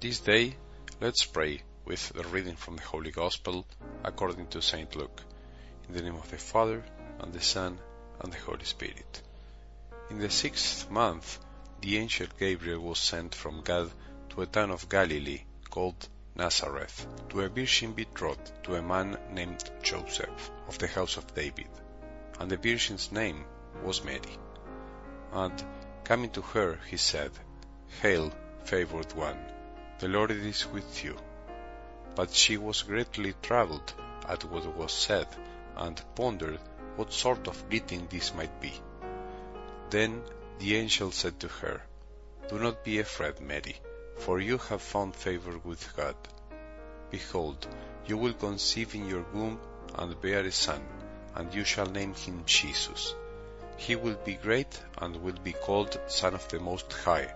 This day, let's pray with the reading from the Holy Gospel according to St. Luke. In the name of the Father, and the Son, and the Holy Spirit. In the sixth month, the angel Gabriel was sent from God to a town of Galilee called Nazareth, to a virgin betrothed to a man named Joseph of the house of David. And the virgin's name was Mary. And coming to her, he said, Hail, favored one, the Lord is with you. But she was greatly troubled at what was said, and pondered what sort of greeting this might be. Then the angel said to her, Do not be afraid, Mary, for you have found favor with God. Behold, you will conceive in your womb and bear a son, and you shall name him Jesus. He will be great and will be called Son of the Most High,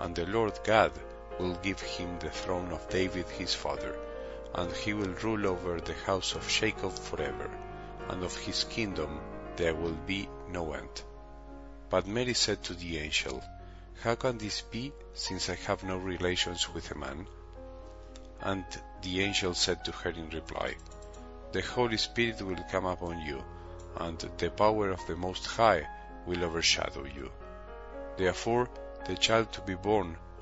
and the Lord God will give him the throne of David his father, and he will rule over the house of Jacob forever, and of his kingdom there will be no end. But Mary said to the angel, How can this be, since I have no relations with a man? And the angel said to her in reply, The Holy Spirit will come upon you, and the power of the Most High will overshadow you. Therefore, the child to be born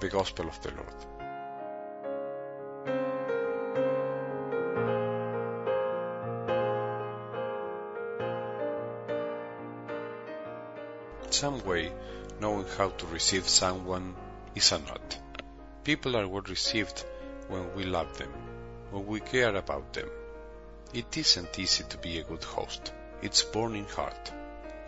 The Gospel of the Lord. Some way, knowing how to receive someone is a not. People are well received when we love them, when we care about them. It isn't easy to be a good host. It's born in heart.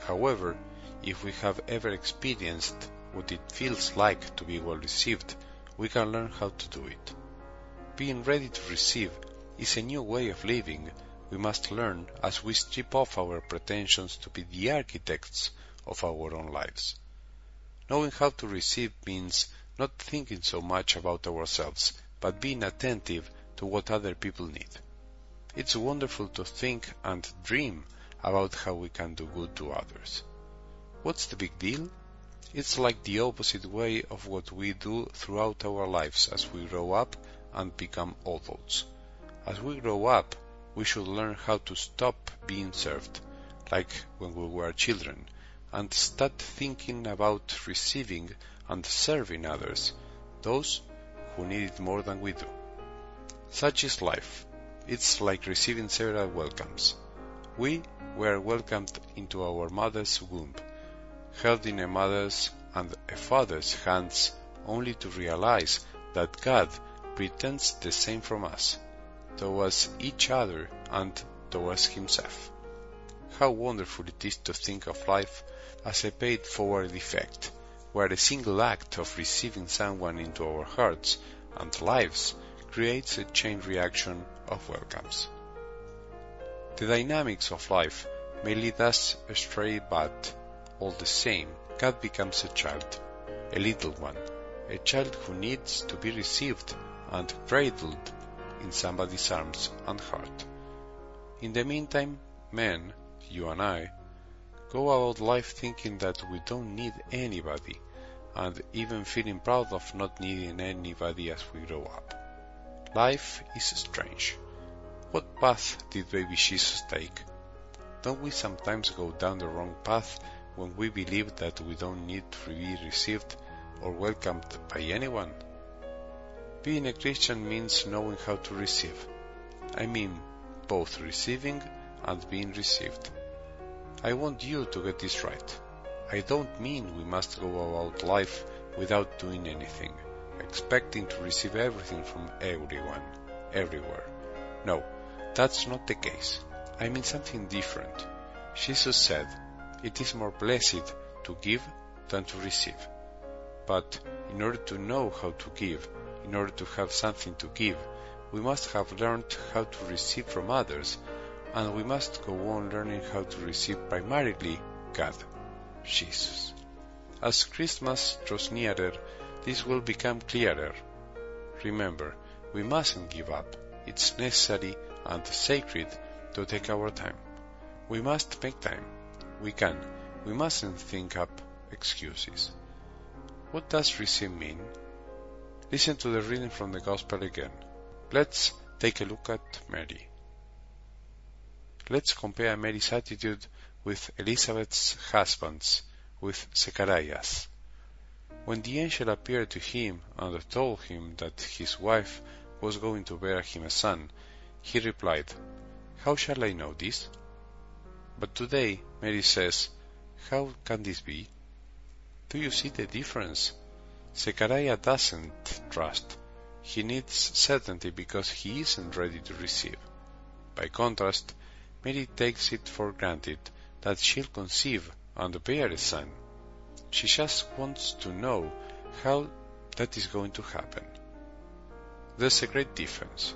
However, if we have ever experienced what it feels like to be well received, we can learn how to do it. Being ready to receive is a new way of living we must learn as we strip off our pretensions to be the architects of our own lives. Knowing how to receive means not thinking so much about ourselves, but being attentive to what other people need. It's wonderful to think and dream about how we can do good to others. What's the big deal? It's like the opposite way of what we do throughout our lives as we grow up and become adults. As we grow up, we should learn how to stop being served, like when we were children, and start thinking about receiving and serving others, those who need it more than we do. Such is life. It's like receiving several welcomes. We were welcomed into our mother's womb, held in a mother's and a father's hands only to realize that God pretends the same from us, towards each other and towards Himself. How wonderful it is to think of life as a paid forward effect, where a single act of receiving someone into our hearts and lives creates a chain reaction of welcomes. The dynamics of life may lead us astray, but all the same, God becomes a child, a little one, a child who needs to be received and cradled in somebody's arms and heart. In the meantime, men, you and I, go about life thinking that we don't need anybody and even feeling proud of not needing anybody as we grow up. Life is strange. What path did baby Jesus take? Don't we sometimes go down the wrong path when we believe that we don't need to be received or welcomed by anyone? Being a Christian means knowing how to receive. I mean both receiving and being received. I want you to get this right. I don't mean we must go about life without doing anything, expecting to receive everything from everyone, everywhere. No, that's not the case. I mean something different. Jesus said, it is more blessed to give than to receive. But in order to know how to give, in order to have something to give, we must have learned how to receive from others, and we must go on learning how to receive primarily God, Jesus. As Christmas draws nearer, this will become clearer. Remember, we mustn't give up. It's necessary and sacred to take our time. We must make time. We can. We mustn't think up excuses. What does receive mean? Listen to the reading from the Gospel again. Let's take a look at Mary. Let's compare Mary's attitude with Elizabeth's husband's, with Zechariah's. When the angel appeared to him and told him that his wife was going to bear him a son, he replied, How shall I know this? But today Mary says, How can this be? Do you see the difference? Zechariah doesn't trust. He needs certainty because he isn't ready to receive. By contrast, Mary takes it for granted that she'll conceive and bear a son. She just wants to know how that is going to happen. There's a great difference.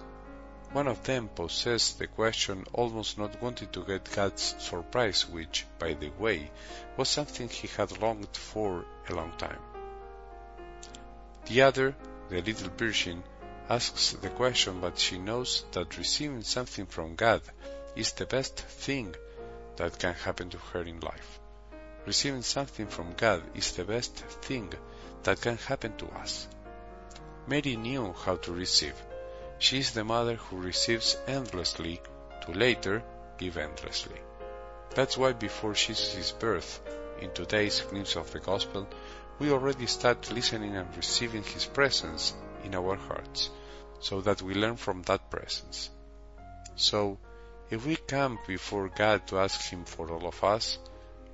One of them possessed the question almost not wanting to get God's surprise, which, by the way, was something he had longed for a long time. The other, the little virgin, asks the question, but she knows that receiving something from God is the best thing that can happen to her in life. Receiving something from God is the best thing that can happen to us. Mary knew how to receive. She is the mother who receives endlessly to later give endlessly. That's why before Jesus' birth, in today's glimpse of the Gospel, we already start listening and receiving His presence in our hearts, so that we learn from that presence. So, if we come before God to ask Him for all of us,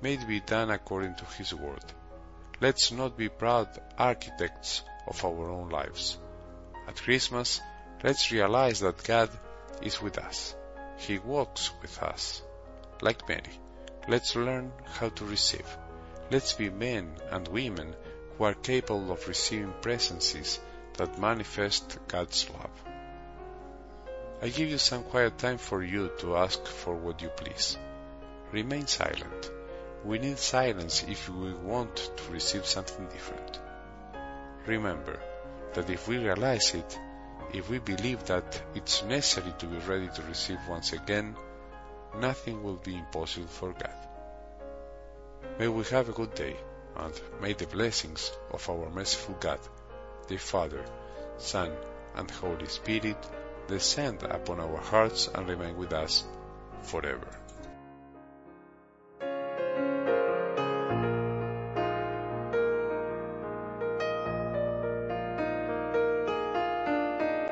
may it be done according to His word. Let's not be proud architects of our own lives. At Christmas, let's realize that God is with us. He walks with us. Like Mary, let's learn how to receive. Let's be men and women who are capable of receiving presences that manifest God's love. I give you some quiet time for you to ask for what you please. Remain silent. We need silence if we want to receive something different. Remember that if we realize it, if we believe that it's necessary to be ready to receive once again, nothing will be impossible for God. May we have a good day, and may the blessings of our merciful God, the Father, Son, and Holy Spirit descend upon our hearts and remain with us forever.